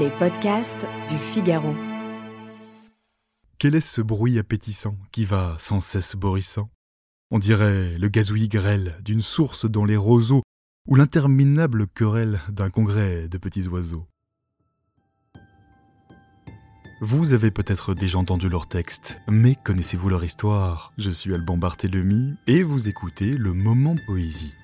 Les podcasts du Figaro. Quel est ce bruit appétissant qui va sans cesse borissant? On dirait le gazouillis grêle d'une source dans les roseaux ou l'interminable querelle d'un congrès de petits oiseaux. Vous avez peut-être déjà entendu leur texte, mais connaissez-vous leur histoire? Je suis Alban Barthélemy et vous écoutez le Moment Poésie.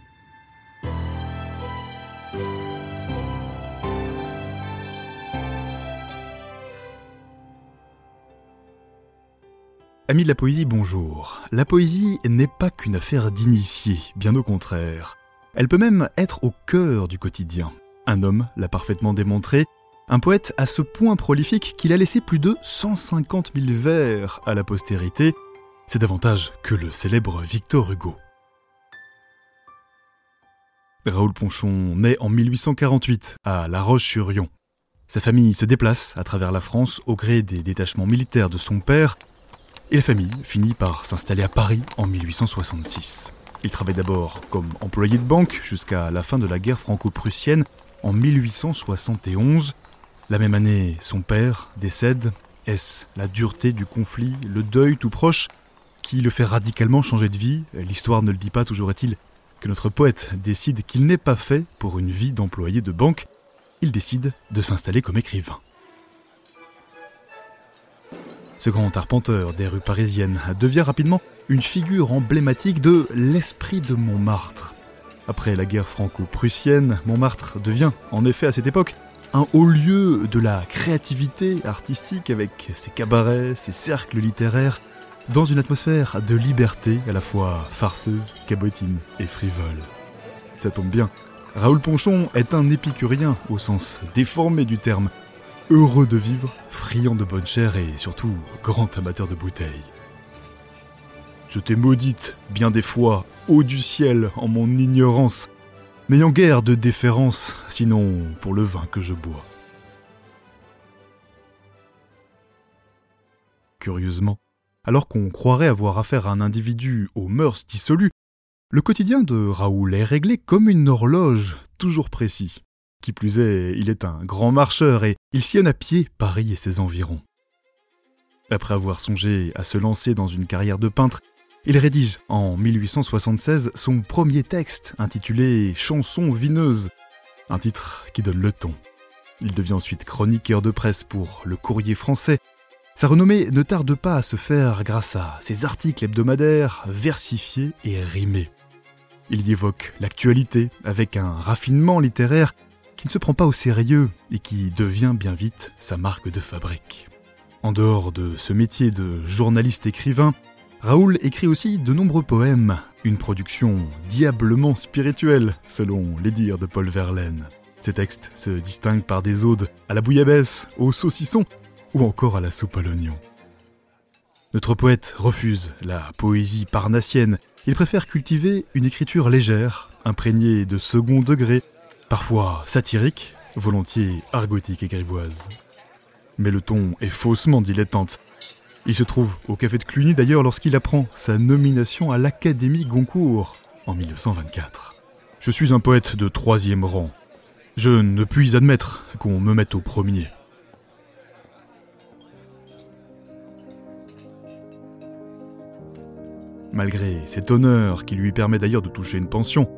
Amis de la poésie, bonjour. La poésie n'est pas qu'une affaire d'initiés, bien au contraire. Elle peut même être au cœur du quotidien. Un homme l'a parfaitement démontré, un poète à ce point prolifique qu'il a laissé plus de 150 000 vers à la postérité. C'est davantage que le célèbre Victor Hugo. Raoul Ponchon naît en 1848 à La Roche-sur-Yon. Sa famille se déplace à travers la France au gré des détachements militaires de son père et la famille finit par s'installer à Paris en 1866. Il travaille d'abord comme employé de banque jusqu'à la fin de la guerre franco-prussienne en 1871. La même année, son père décède. Est-ce la dureté du conflit, le deuil tout proche, qui le fait radicalement changer de vie? L'histoire ne le dit pas, toujours est-il que notre poète décide qu'il n'est pas fait pour une vie d'employé de banque? Il décide de s'installer comme écrivain. Ce grand arpenteur des rues parisiennes devient rapidement une figure emblématique de l'esprit de Montmartre. Après la guerre franco-prussienne, Montmartre devient, en effet à cette époque, un haut lieu de la créativité artistique avec ses cabarets, ses cercles littéraires, dans une atmosphère de liberté à la fois farceuse, cabotine et frivole. Ça tombe bien, Raoul Ponchon est un épicurien au sens déformé du terme, heureux de vivre, friand de bonne chair et surtout grand amateur de bouteilles. Je t'ai maudite bien des fois, haut du ciel, en mon ignorance, n'ayant guère de déférence, sinon pour le vin que je bois. Curieusement, alors qu'on croirait avoir affaire à un individu aux mœurs dissolues, le quotidien de Raoul est réglé comme une horloge, toujours précis. Qui plus est, il est un grand marcheur et il sillonne à pied Paris et ses environs. Après avoir songé à se lancer dans une carrière de peintre, il rédige en 1876 son premier texte intitulé Chanson vineuse, un titre qui donne le ton. Il devient ensuite chroniqueur de presse pour Le Courrier français. Sa renommée ne tarde pas à se faire grâce à ses articles hebdomadaires versifiés et rimés. Il y évoque l'actualité avec un raffinement littéraire qui ne se prend pas au sérieux et qui devient bien vite sa marque de fabrique. En dehors de ce métier de journaliste-écrivain, Raoul écrit aussi de nombreux poèmes, une production diablement spirituelle, selon les dires de Paul Verlaine. Ces textes se distinguent par des odes à la bouillabaisse, au saucisson ou encore à la soupe à l'oignon. Notre poète refuse la poésie parnassienne. Il préfère cultiver une écriture légère, imprégnée de second degré, parfois satirique, volontiers argotique et grivoise. Mais le ton est faussement dilettante. Il se trouve au café de Cluny d'ailleurs lorsqu'il apprend sa nomination à l'Académie Goncourt en 1924. Je suis un poète de troisième rang. Je ne puis admettre qu'on me mette au premier. Malgré cet honneur qui lui permet d'ailleurs de toucher une pension,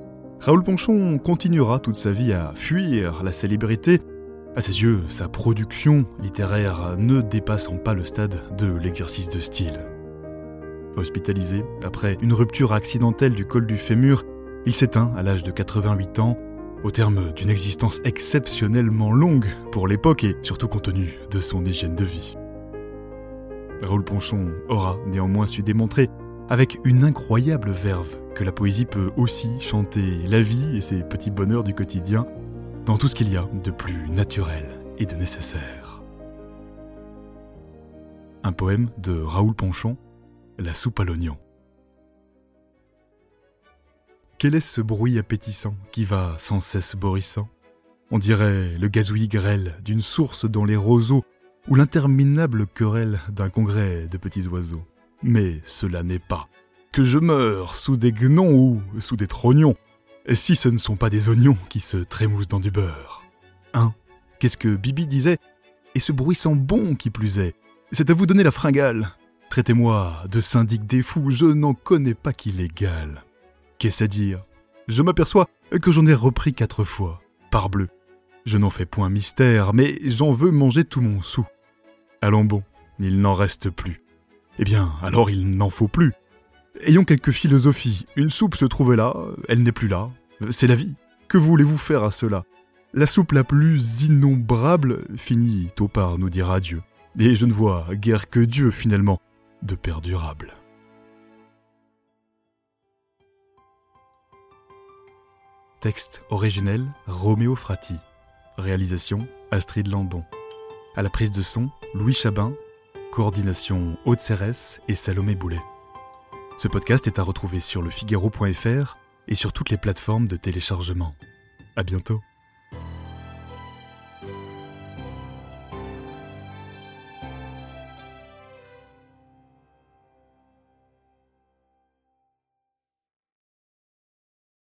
Raoul Ponchon continuera toute sa vie à fuir la célébrité. À ses yeux, sa production littéraire ne dépassant pas le stade de l'exercice de style. Hospitalisé après une rupture accidentelle du col du fémur, il s'éteint à l'âge de 88 ans, au terme d'une existence exceptionnellement longue pour l'époque et surtout compte tenu de son hygiène de vie. Raoul Ponchon aura néanmoins su démontrer avec une incroyable verve que la poésie peut aussi chanter la vie et ses petits bonheurs du quotidien dans tout ce qu'il y a de plus naturel et de nécessaire. Un poème de Raoul Ponchon, La soupe à l'oignon. Quel est ce bruit appétissant qui va sans cesse borissant? On dirait le gazouillis grêle d'une source dans les roseaux ou l'interminable querelle d'un congrès de petits oiseaux. Mais cela n'est pas. Que je meure sous des gnons ou sous des trognons, si ce ne sont pas des oignons qui se trémoussent dans du beurre. Un Qu'est-ce que Bibi disait? Et ce bruit sent bon qui plus est. C'est à vous donner la fringale. Traitez-moi de syndic des fous, je n'en connais pas qui l'égale. Qu'est-ce à dire? Je m'aperçois que j'en ai repris quatre fois. Parbleu. Je n'en fais point mystère, mais j'en veux manger tout mon sou. Allons bon, il n'en reste plus. Eh bien, alors il n'en faut plus. Ayons quelques philosophies. Une soupe se trouvait là, elle n'est plus là. C'est la vie. Que voulez-vous faire à cela? La soupe la plus innombrable finit tôt par nous dire adieu. Et je ne vois guère que Dieu, finalement, de perdurable. Texte originel Roméo Frati. Réalisation Astrid Landon. À la prise de son, Louis Chabin. Coordination Haute Cérès et Salomé Boulet. Ce podcast est à retrouver sur lefigaro.fr et sur toutes les plateformes de téléchargement. À bientôt.